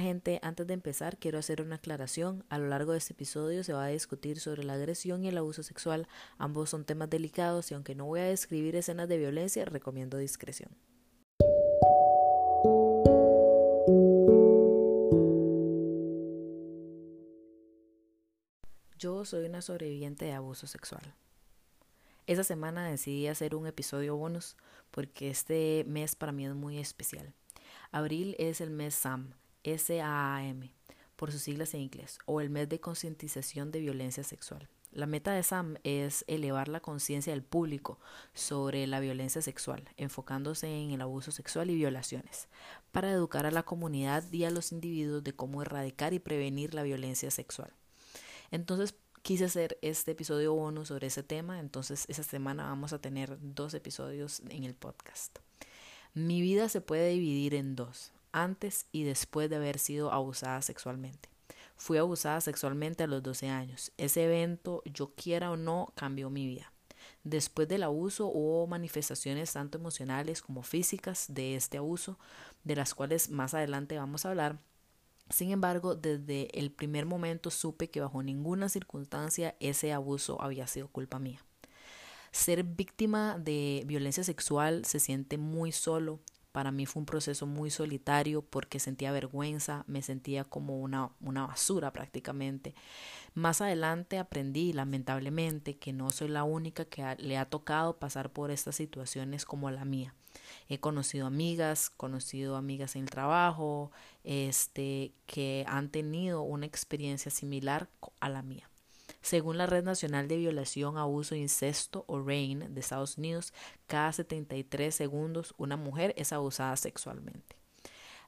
Gente, antes de empezar quiero hacer una aclaración. A lo largo de este episodio se va a discutir sobre la agresión y el abuso sexual. Ambos son temas delicados y aunque no voy a describir escenas de violencia, recomiendo discreción. Yo soy una sobreviviente de abuso sexual. Esa semana decidí hacer un episodio bonus porque este mes para mí es muy especial. Abril es el mes SAM, SAAM, por sus siglas en inglés, o el mes de concientización de violencia sexual. La meta de SAM es elevar la conciencia del público sobre la violencia sexual, enfocándose en el abuso sexual y violaciones, para educar a la comunidad y a los individuos de cómo erradicar y prevenir la violencia sexual. Entonces, quise hacer este episodio bonus sobre ese tema, entonces esa semana vamos a tener dos episodios en el podcast. Mi vida se puede dividir en dos antes y después de haber sido abusada sexualmente. Fui abusada sexualmente a los 12 años. Ese evento, yo quiera o no, cambió mi vida. Después del abuso hubo manifestaciones tanto emocionales como físicas de este abuso, de las cuales más adelante vamos a hablar. Sin embargo, desde el primer momento supe que bajo ninguna circunstancia ese abuso había sido culpa mía. Ser víctima de violencia sexual se siente muy solo, para mí fue un proceso muy solitario porque sentía vergüenza, me sentía como una, una basura prácticamente. Más adelante aprendí, lamentablemente, que no soy la única que le ha tocado pasar por estas situaciones como la mía. He conocido amigas, conocido amigas en el trabajo, este, que han tenido una experiencia similar a la mía. Según la Red Nacional de Violación, Abuso Incesto, o RAIN, de Estados Unidos, cada 73 segundos una mujer es abusada sexualmente.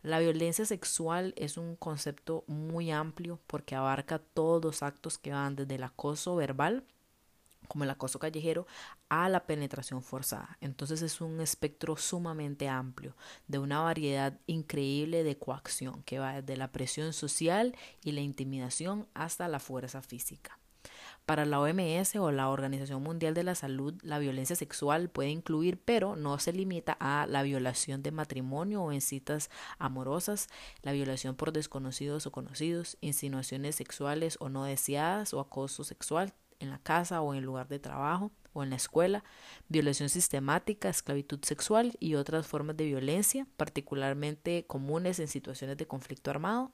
La violencia sexual es un concepto muy amplio porque abarca todos los actos que van desde el acoso verbal, como el acoso callejero, a la penetración forzada. Entonces es un espectro sumamente amplio, de una variedad increíble de coacción, que va desde la presión social y la intimidación hasta la fuerza física. Para la OMS o la Organización Mundial de la Salud, la violencia sexual puede incluir, pero no se limita a la violación de matrimonio o en citas amorosas, la violación por desconocidos o conocidos, insinuaciones sexuales o no deseadas o acoso sexual en la casa o en el lugar de trabajo o en la escuela, violación sistemática, esclavitud sexual y otras formas de violencia, particularmente comunes en situaciones de conflicto armado.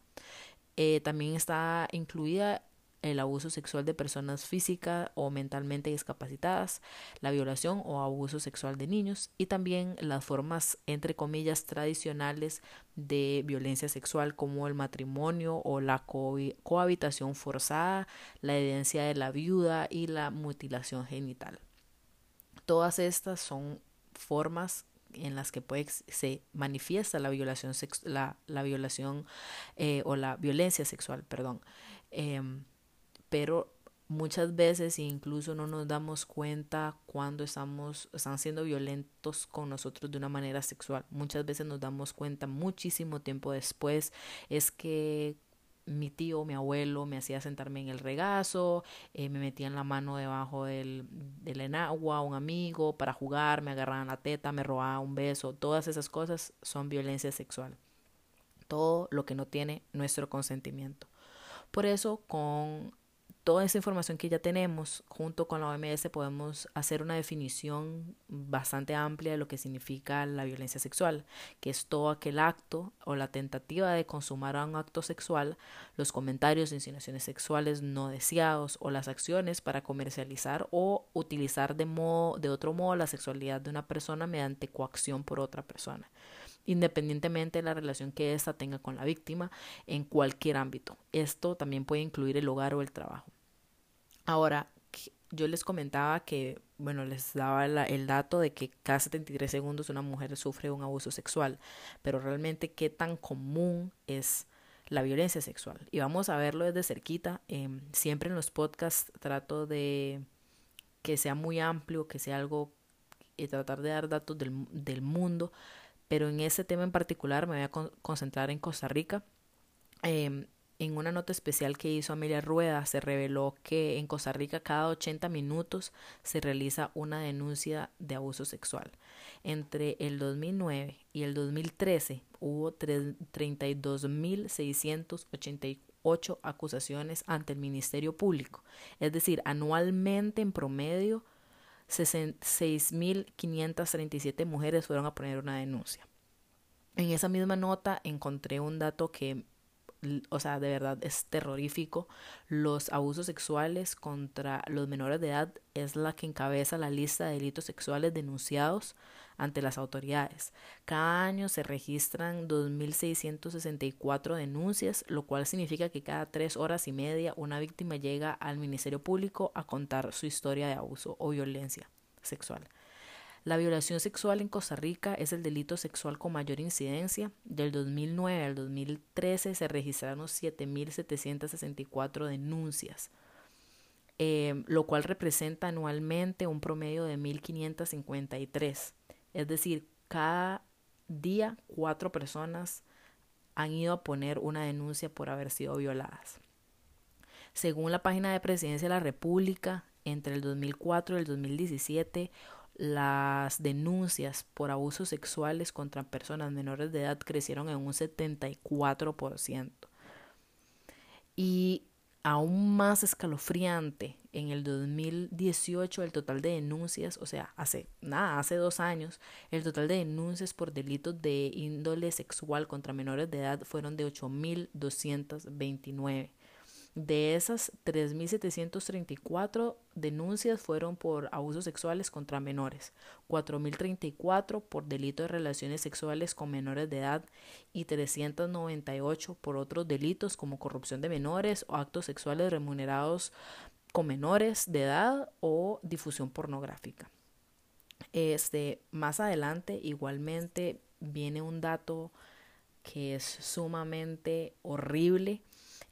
Eh, también está incluida el abuso sexual de personas físicas o mentalmente discapacitadas, la violación o abuso sexual de niños y también las formas, entre comillas, tradicionales de violencia sexual como el matrimonio o la cohabitación forzada, la herencia de la viuda y la mutilación genital. Todas estas son formas en las que puede, se manifiesta la violación, la, la violación eh, o la violencia sexual, perdón. Em, pero muchas veces incluso no nos damos cuenta cuando estamos están siendo violentos con nosotros de una manera sexual. Muchas veces nos damos cuenta muchísimo tiempo después es que mi tío, mi abuelo me hacía sentarme en el regazo, eh, me metían la mano debajo del, del enagua, un amigo para jugar, me agarraban la teta, me robaban un beso, todas esas cosas son violencia sexual. Todo lo que no tiene nuestro consentimiento. Por eso, con toda esa información que ya tenemos, junto con la OMS, podemos hacer una definición bastante amplia de lo que significa la violencia sexual, que es todo aquel acto o la tentativa de consumar un acto sexual, los comentarios, insinuaciones sexuales no deseados o las acciones para comercializar o utilizar de, modo, de otro modo la sexualidad de una persona mediante coacción por otra persona independientemente de la relación que ésta tenga con la víctima en cualquier ámbito. Esto también puede incluir el hogar o el trabajo. Ahora, yo les comentaba que, bueno, les daba el dato de que cada 73 segundos una mujer sufre un abuso sexual, pero realmente qué tan común es la violencia sexual. Y vamos a verlo desde cerquita. Em, siempre en los podcasts trato de que sea muy amplio, que sea algo y tratar de dar datos del, del mundo, pero en ese tema en particular me voy a concentrar en Costa Rica. Eh, En una nota especial que hizo Amelia Rueda se reveló que en Costa Rica cada 80 minutos se realiza una denuncia de abuso sexual. Entre el 2009 y el 2013 hubo 32.688 acusaciones ante el Ministerio Público. Es decir, anualmente en promedio 6.537 mujeres fueron a poner una denuncia. En esa misma nota encontré un dato que o sea, de verdad es terrorífico. Los abusos sexuales contra los menores de edad es la que encabeza la lista de delitos sexuales denunciados ante las autoridades. Cada año se registran 2.664 denuncias, lo cual significa que cada tres horas y media una víctima llega al Ministerio Público a contar su historia de abuso o violencia sexual. La violación sexual en Costa Rica es el delito sexual con mayor incidencia. Del 2009 al 2013 se registraron 7.764 denuncias, eh, lo cual representa anualmente un promedio de 1.553. Es decir, cada día cuatro personas han ido a poner una denuncia por haber sido violadas. Según la página de Presidencia de la República, entre el 2004 y el 2017 las denuncias por abusos sexuales contra personas menores de edad crecieron en un 74%. Y aún más escalofriante, en el 2018 el total de denuncias, o sea, hace nada, hace dos años, el total de denuncias por delitos de índole sexual contra menores de edad fueron de 8.229 de esas 3.734 denuncias fueron por abusos sexuales contra menores, 4.034 por delito de relaciones sexuales con menores de edad y 398 por otros delitos como corrupción de menores o actos sexuales remunerados con menores de edad o difusión pornográfica. Este, más adelante igualmente viene un dato que es sumamente horrible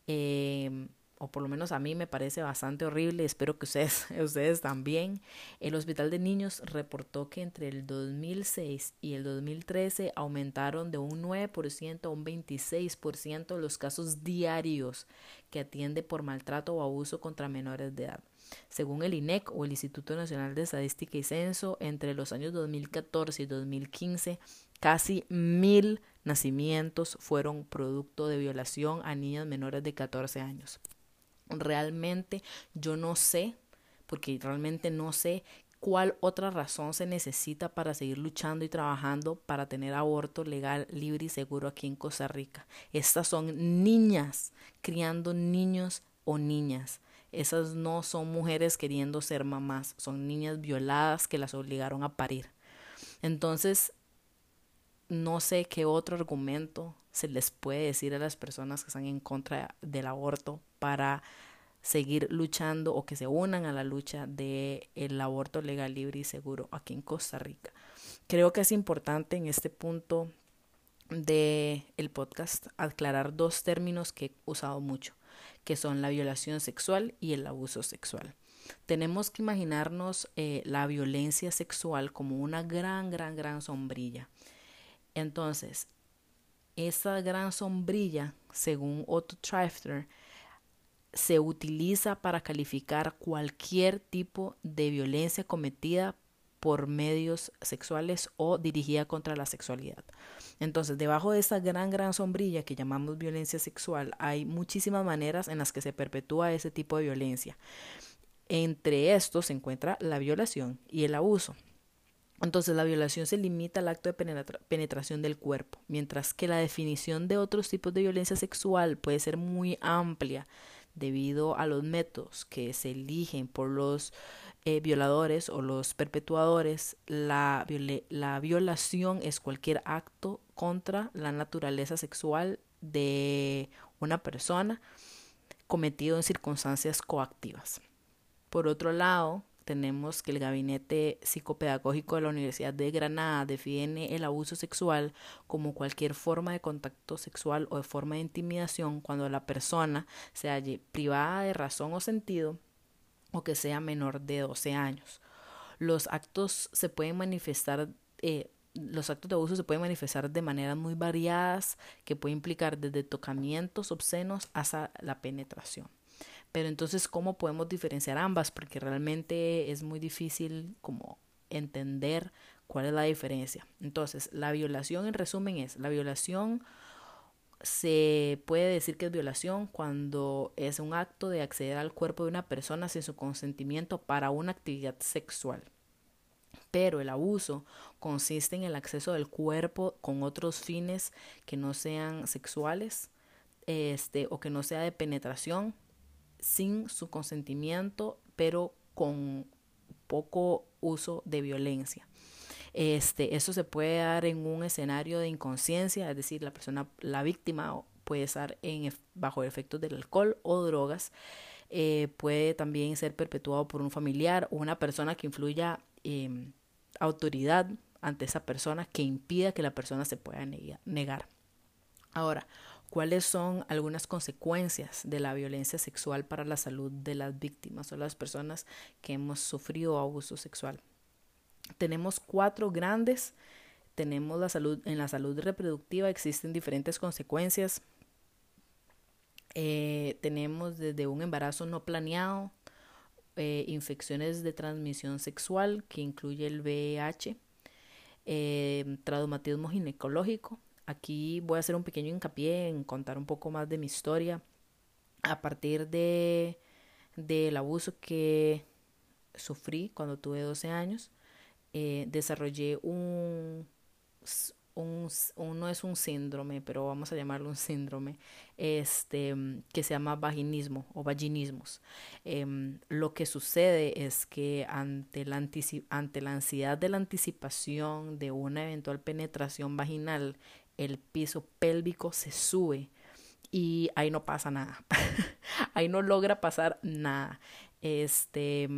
Em, o por lo menos a mí me parece bastante horrible, espero que ustedes, ustedes también. El Hospital de Niños reportó que entre el 2006 y el 2013 aumentaron de un 9% a un 26% los casos diarios que atiende por maltrato o abuso contra menores de edad. Según el INEC o el Instituto Nacional de Estadística y Censo, entre los años 2014 y 2015, casi mil nacimientos fueron producto de violación a niñas menores de 14 años. Realmente yo no sé, porque realmente no sé cuál otra razón se necesita para seguir luchando y trabajando para tener aborto legal, libre y seguro aquí en Costa Rica. Estas son niñas criando niños o niñas. Esas no son mujeres queriendo ser mamás, son niñas violadas que las obligaron a parir. Entonces, no sé qué otro argumento se les puede decir a las personas que están en contra del aborto para seguir luchando o que se unan a la lucha del el aborto legal, libre y seguro aquí en Costa Rica. Creo que es importante en este punto de el podcast aclarar dos términos que he usado mucho, que son la violación sexual y el abuso sexual. Tenemos que imaginarnos eh, la violencia sexual como una gran, gran, gran sombrilla entonces, esa gran sombrilla, según Otto Trifter, se utiliza para calificar cualquier tipo de violencia cometida por medios sexuales o dirigida contra la sexualidad. Entonces, debajo de esa gran, gran sombrilla que llamamos violencia sexual, hay muchísimas maneras en las que se perpetúa ese tipo de violencia. Entre estos se encuentra la violación y el abuso. Entonces la violación se limita al acto de penetración del cuerpo, mientras que la definición de otros tipos de violencia sexual puede ser muy amplia debido a los métodos que se eligen por los eh, violadores o los perpetuadores. La, la violación es cualquier acto contra la naturaleza sexual de una persona cometido en circunstancias coactivas. Por otro lado, tenemos que el Gabinete Psicopedagógico de la Universidad de Granada define el abuso sexual como cualquier forma de contacto sexual o de forma de intimidación cuando la persona se halle privada de razón o sentido o que sea menor de 12 años. Los actos se pueden manifestar eh, los actos de abuso se pueden manifestar de maneras muy variadas, que puede implicar desde tocamientos obscenos hasta la penetración. Pero entonces, ¿cómo podemos diferenciar ambas? Porque realmente es muy difícil como entender cuál es la diferencia. Entonces, la violación en resumen es, la violación se puede decir que es violación cuando es un acto de acceder al cuerpo de una persona sin su consentimiento para una actividad sexual. Pero el abuso consiste en el acceso del cuerpo con otros fines que no sean sexuales este, o que no sea de penetración sin su consentimiento, pero con poco uso de violencia. Este, eso se puede dar en un escenario de inconsciencia, es decir, la persona, la víctima puede estar en, bajo efectos del alcohol o drogas. Eh, puede también ser perpetuado por un familiar o una persona que influya eh, autoridad ante esa persona que impida que la persona se pueda negar. Ahora, ¿cuáles son algunas consecuencias de la violencia sexual para la salud de las víctimas o las personas que hemos sufrido abuso sexual? Tenemos cuatro grandes. Tenemos la salud, en la salud reproductiva existen diferentes consecuencias. Eh, tenemos desde un embarazo no planeado, eh, infecciones de transmisión sexual, que incluye el VIH, eh, traumatismo ginecológico. Aquí voy a hacer un pequeño hincapié en contar un poco más de mi historia a partir de del abuso que sufrí cuando tuve 12 años. Eh, desarrollé un, un, es un síndrome, pero vamos a llamarlo un síndrome, este, que se llama vaginismo o vaginismos. Em, lo que sucede es que ante la, ante la ansiedad de la anticipación de una eventual penetración vaginal, el piso pélvico se sube y ahí no pasa nada. ahí no logra pasar nada. Este,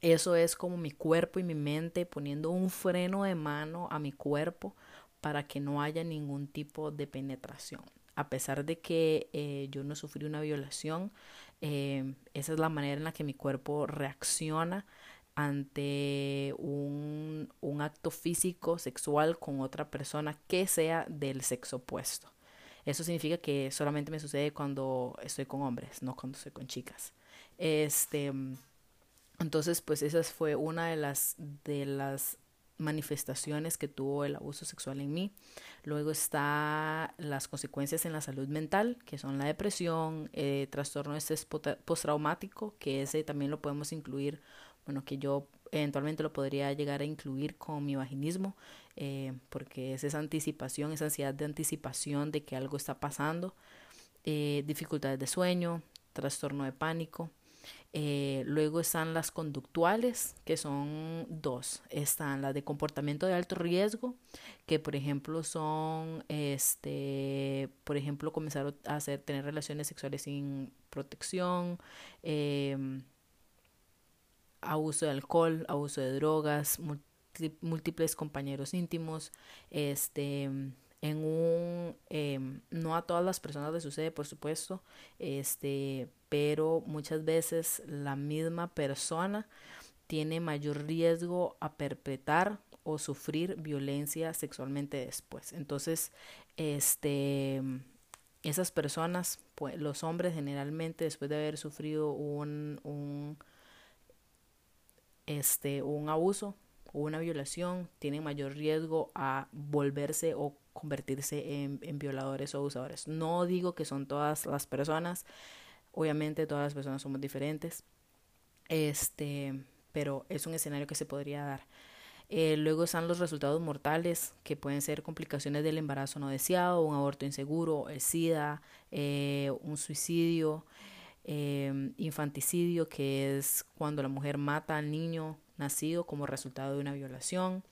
eso es como mi cuerpo y mi mente poniendo un freno de mano a mi cuerpo para que no haya ningún tipo de penetración. A pesar de que eh, yo no sufrí una violación, eh, esa es la manera en la que mi cuerpo reacciona ante un, un acto físico, sexual con otra persona que sea del sexo opuesto. Eso significa que solamente me sucede cuando estoy con hombres, no cuando estoy con chicas. Este, entonces, pues esa fue una de las, de las manifestaciones que tuvo el abuso sexual en mí. Luego está las consecuencias en la salud mental, que son la depresión, eh, trastorno de estrés postraumático, que ese también lo podemos incluir, bueno, que yo eventualmente lo podría llegar a incluir con mi vaginismo, eh, porque es esa anticipación, esa ansiedad de anticipación de que algo está pasando, eh, dificultades de sueño, trastorno de pánico, eh, luego están las conductuales, que son dos. Están las de comportamiento de alto riesgo, que por ejemplo son, este, por ejemplo, comenzar a hacer, tener relaciones sexuales sin protección, em, abuso de alcohol, abuso de drogas, múltiples compañeros íntimos, este en un em, no a todas las personas les sucede por supuesto este pero muchas veces la misma persona tiene mayor riesgo a perpetrar o sufrir violencia sexualmente después. Entonces este esas personas pues, los hombres generalmente después de haber sufrido un, un este un abuso o una violación tienen mayor riesgo a volverse o convertirse en, violadores o abusadores. No digo que son todas las personas, obviamente todas las personas somos diferentes, este, pero es un escenario que se podría dar. Eh, luego están los resultados mortales, que pueden ser complicaciones del embarazo no deseado, un aborto inseguro, el SIDA, eh, un suicidio, eh, infanticidio, que es cuando la mujer mata al niño nacido como resultado de una violación.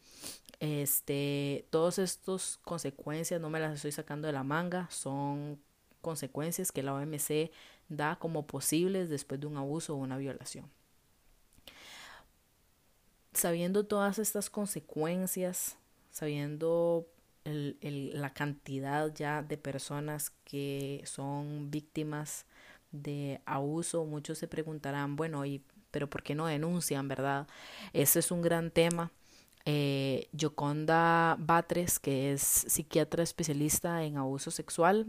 Este, todas estas consecuencias no me las estoy sacando de la manga, son consecuencias que la OMC da como posibles después de un abuso o una violación. Sabiendo todas estas consecuencias, sabiendo la cantidad ya de personas que son víctimas de abuso, muchos se preguntarán, bueno, ¿y, pero ¿por qué no denuncian, verdad? Ese es un gran tema Eh, Yoconda Batres, que es psiquiatra especialista en abuso sexual,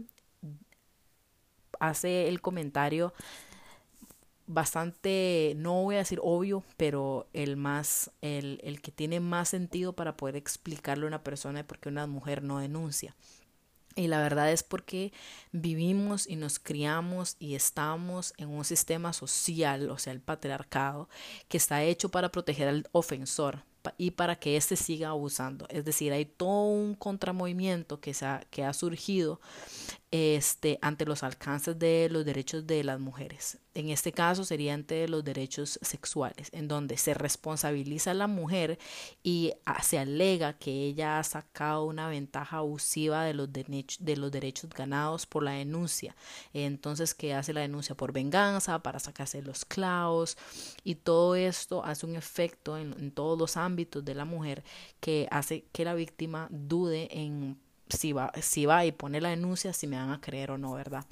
hace el comentario bastante, no voy a decir obvio, pero el más, el, el que tiene más sentido para poder explicarle a una persona de por qué una mujer no denuncia. Y la verdad es porque vivimos y nos criamos y estamos en un sistema social, o sea, el patriarcado, que está hecho para proteger al ofensor y para que éste siga abusando. Es decir, hay todo un contramovimiento que, se ha, que ha surgido este, ante los alcances de los derechos de las mujeres. En este caso sería ante los derechos sexuales, en donde se responsabiliza a la mujer y se alega que ella ha sacado una ventaja abusiva de los, de los derechos ganados por la denuncia. Entonces, que hace la denuncia por venganza, para sacarse los clavos, y todo esto hace un efecto en todos los ámbitos de la mujer que hace que la víctima dude en si va, si va y pone la denuncia, si me van a creer o no, ¿verdad?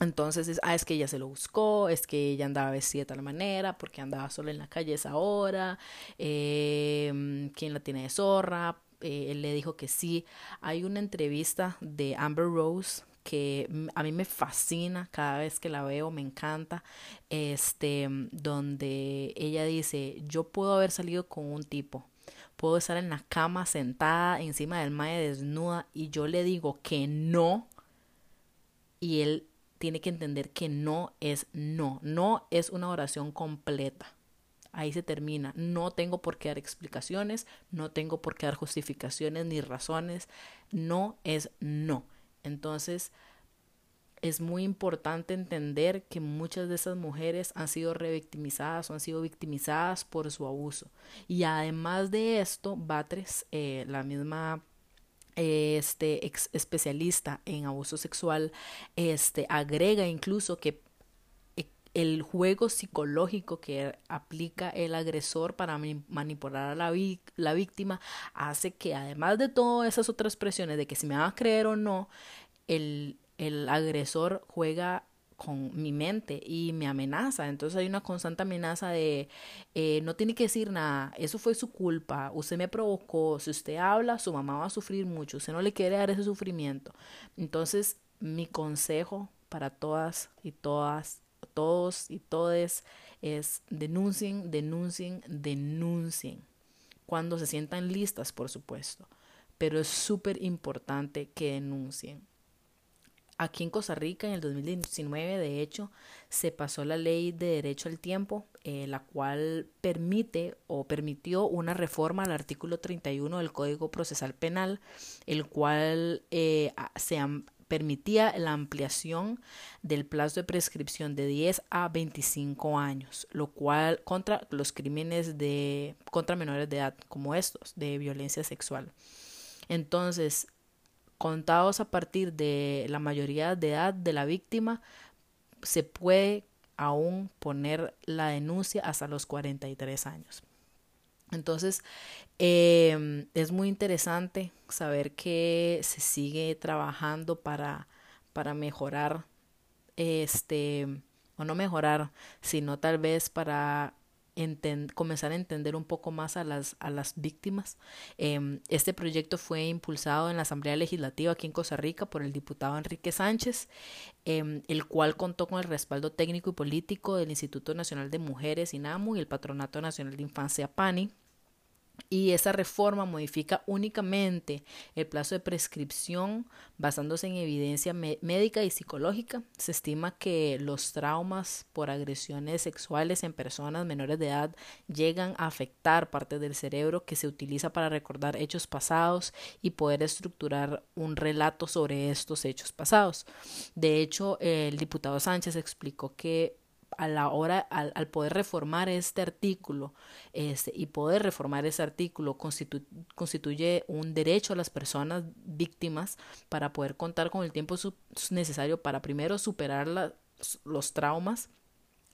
Entonces es, ah, es que ella se lo buscó, es que ella andaba vestida de tal manera, porque andaba sola en la calle esa hora, eh, quién la tiene de zorra, eh, él le dijo que sí. Hay una entrevista de Amber Rose que a mí me fascina cada vez que la veo, me encanta, este, donde ella dice, yo puedo haber salido con un tipo, puedo estar en la cama sentada encima del mae desnuda y yo le digo que no y él tiene que entender que no es no, no es una oración completa. Ahí se termina. No tengo por qué dar explicaciones, no tengo por qué dar justificaciones ni razones. No es no. Entonces, es muy importante entender que muchas de esas mujeres han sido revictimizadas o han sido victimizadas por su abuso. Y además de esto, Batres, eh, la misma este ex especialista en abuso sexual, este agrega incluso que e, el juego psicológico que aplica el agresor para manipular a la, la víctima hace que además de todas esas otras presiones de que si me van a creer o no, el, el agresor juega con mi mente y me amenaza. Entonces hay una constante amenaza de eh, no tiene que decir nada, eso fue su culpa, usted me provocó, si usted habla, su mamá va a sufrir mucho, usted no le quiere dar ese sufrimiento. Entonces mi consejo para todas y todas, todos y todes es denuncien, denuncien, denuncien. Cuando se sientan listas, por supuesto. Pero es súper importante que denuncien Aquí en Costa Rica, en el 2019, de hecho, se pasó la ley de derecho al tiempo, eh, la cual permite o permitió una reforma al artículo 31 del Código Procesal Penal, el cual eh, se permitía la ampliación del plazo de prescripción de 10 a 25 años, lo cual contra los crímenes de contra menores de edad como estos de violencia sexual. Entonces, contados a partir de la mayoría de edad de la víctima, se puede aún poner la denuncia hasta los 43 años. Entonces, em, es muy interesante saber que se sigue trabajando para, para mejorar, este, o no mejorar, sino tal vez para comenzar a entender un poco más a las, a las víctimas. Em, este proyecto fue impulsado en la Asamblea Legislativa aquí en Costa Rica por el diputado Enrique Sánchez, em, el cual contó con el respaldo técnico y político del Instituto Nacional de Mujeres, INAMU, y el Patronato Nacional de Infancia, PANI. Y esa reforma modifica únicamente el plazo de prescripción basándose en evidencia médica y psicológica. Se estima que los traumas por agresiones sexuales en personas menores de edad llegan a afectar partes del cerebro que se utiliza para recordar hechos pasados y poder estructurar un relato sobre estos hechos pasados. De hecho, el diputado Sánchez explicó que a la hora, al, al, poder reformar este artículo este, y poder reformar ese artículo constituye un derecho a las personas víctimas para poder contar con el tiempo necesario para primero superar la, los traumas,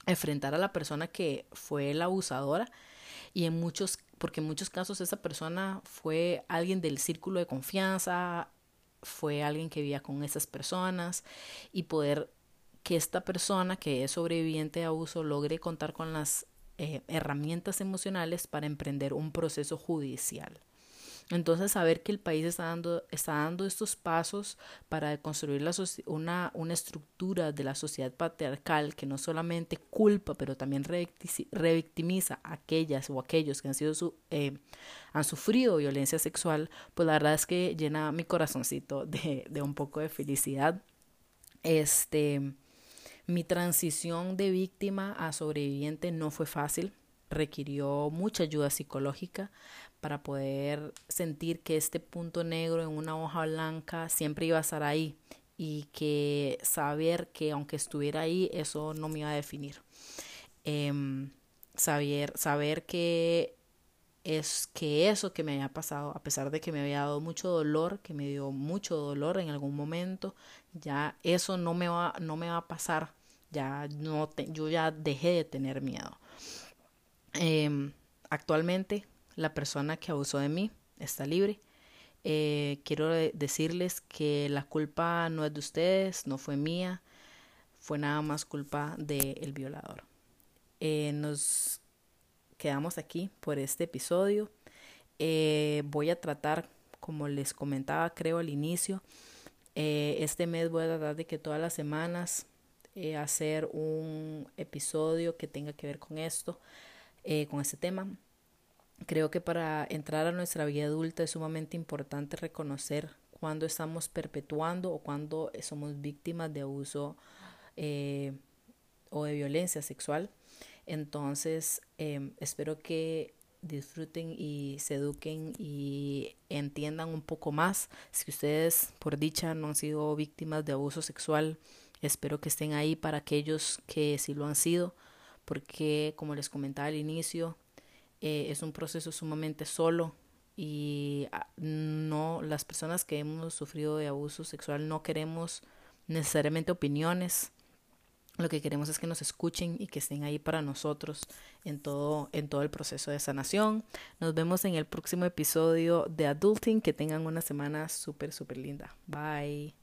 enfrentar a la persona que fue la abusadora y en muchos, porque en muchos casos esa persona fue alguien del círculo de confianza, fue alguien que vivía con esas personas y poder que esta persona que es sobreviviente de abuso logre contar con las eh, herramientas emocionales para emprender un proceso judicial. Entonces, saber que el país está dando, está dando estos pasos para construir una, una estructura de la sociedad patriarcal que no solamente culpa, pero también revictimiza a aquellas o aquellos que han, sido eh, han sufrido violencia sexual, pues la verdad es que llena mi corazoncito de, de un poco de felicidad. Este, mi transición de víctima a sobreviviente no fue fácil requirió mucha ayuda psicológica, para poder sentir que este punto negro en una hoja blanca siempre iba a estar ahí y que saber que aunque estuviera ahí, eso no me iba a definir. Em, saber, saber que es que eso que me había pasado, a pesar de que me había dado mucho dolor, que me dio mucho dolor en algún momento, ya eso no me va, no me va a pasar. Ya no yo ya dejé de tener miedo. Em, actualmente la persona que abusó de mí está libre. Eh, quiero decirles que la culpa no es de ustedes, no fue mía, fue nada más culpa del violador. Eh, nos quedamos aquí por este episodio. Eh, voy a tratar, como les comentaba, creo al inicio, este mes voy a tratar de que todas las semanas hacer un episodio que tenga que ver con esto, con este tema. Creo que para entrar a nuestra vida adulta es sumamente importante reconocer cuando estamos perpetuando o cuando somos víctimas de abuso eh, o de violencia sexual. Entonces, em, espero que disfruten y se eduquen y entiendan un poco más. Si ustedes, por dicha, no han sido víctimas de abuso sexual, espero que estén ahí para aquellos que sí lo han sido, porque como les comentaba al inicio, eh, es un proceso sumamente solo y ah, no las personas que hemos sufrido de abuso sexual no queremos necesariamente opiniones. Lo que queremos es que nos escuchen y que estén ahí para nosotros en todo en todo el proceso de sanación. Nos vemos en el próximo episodio de adulting. Que tengan una semana súper súper linda. Bye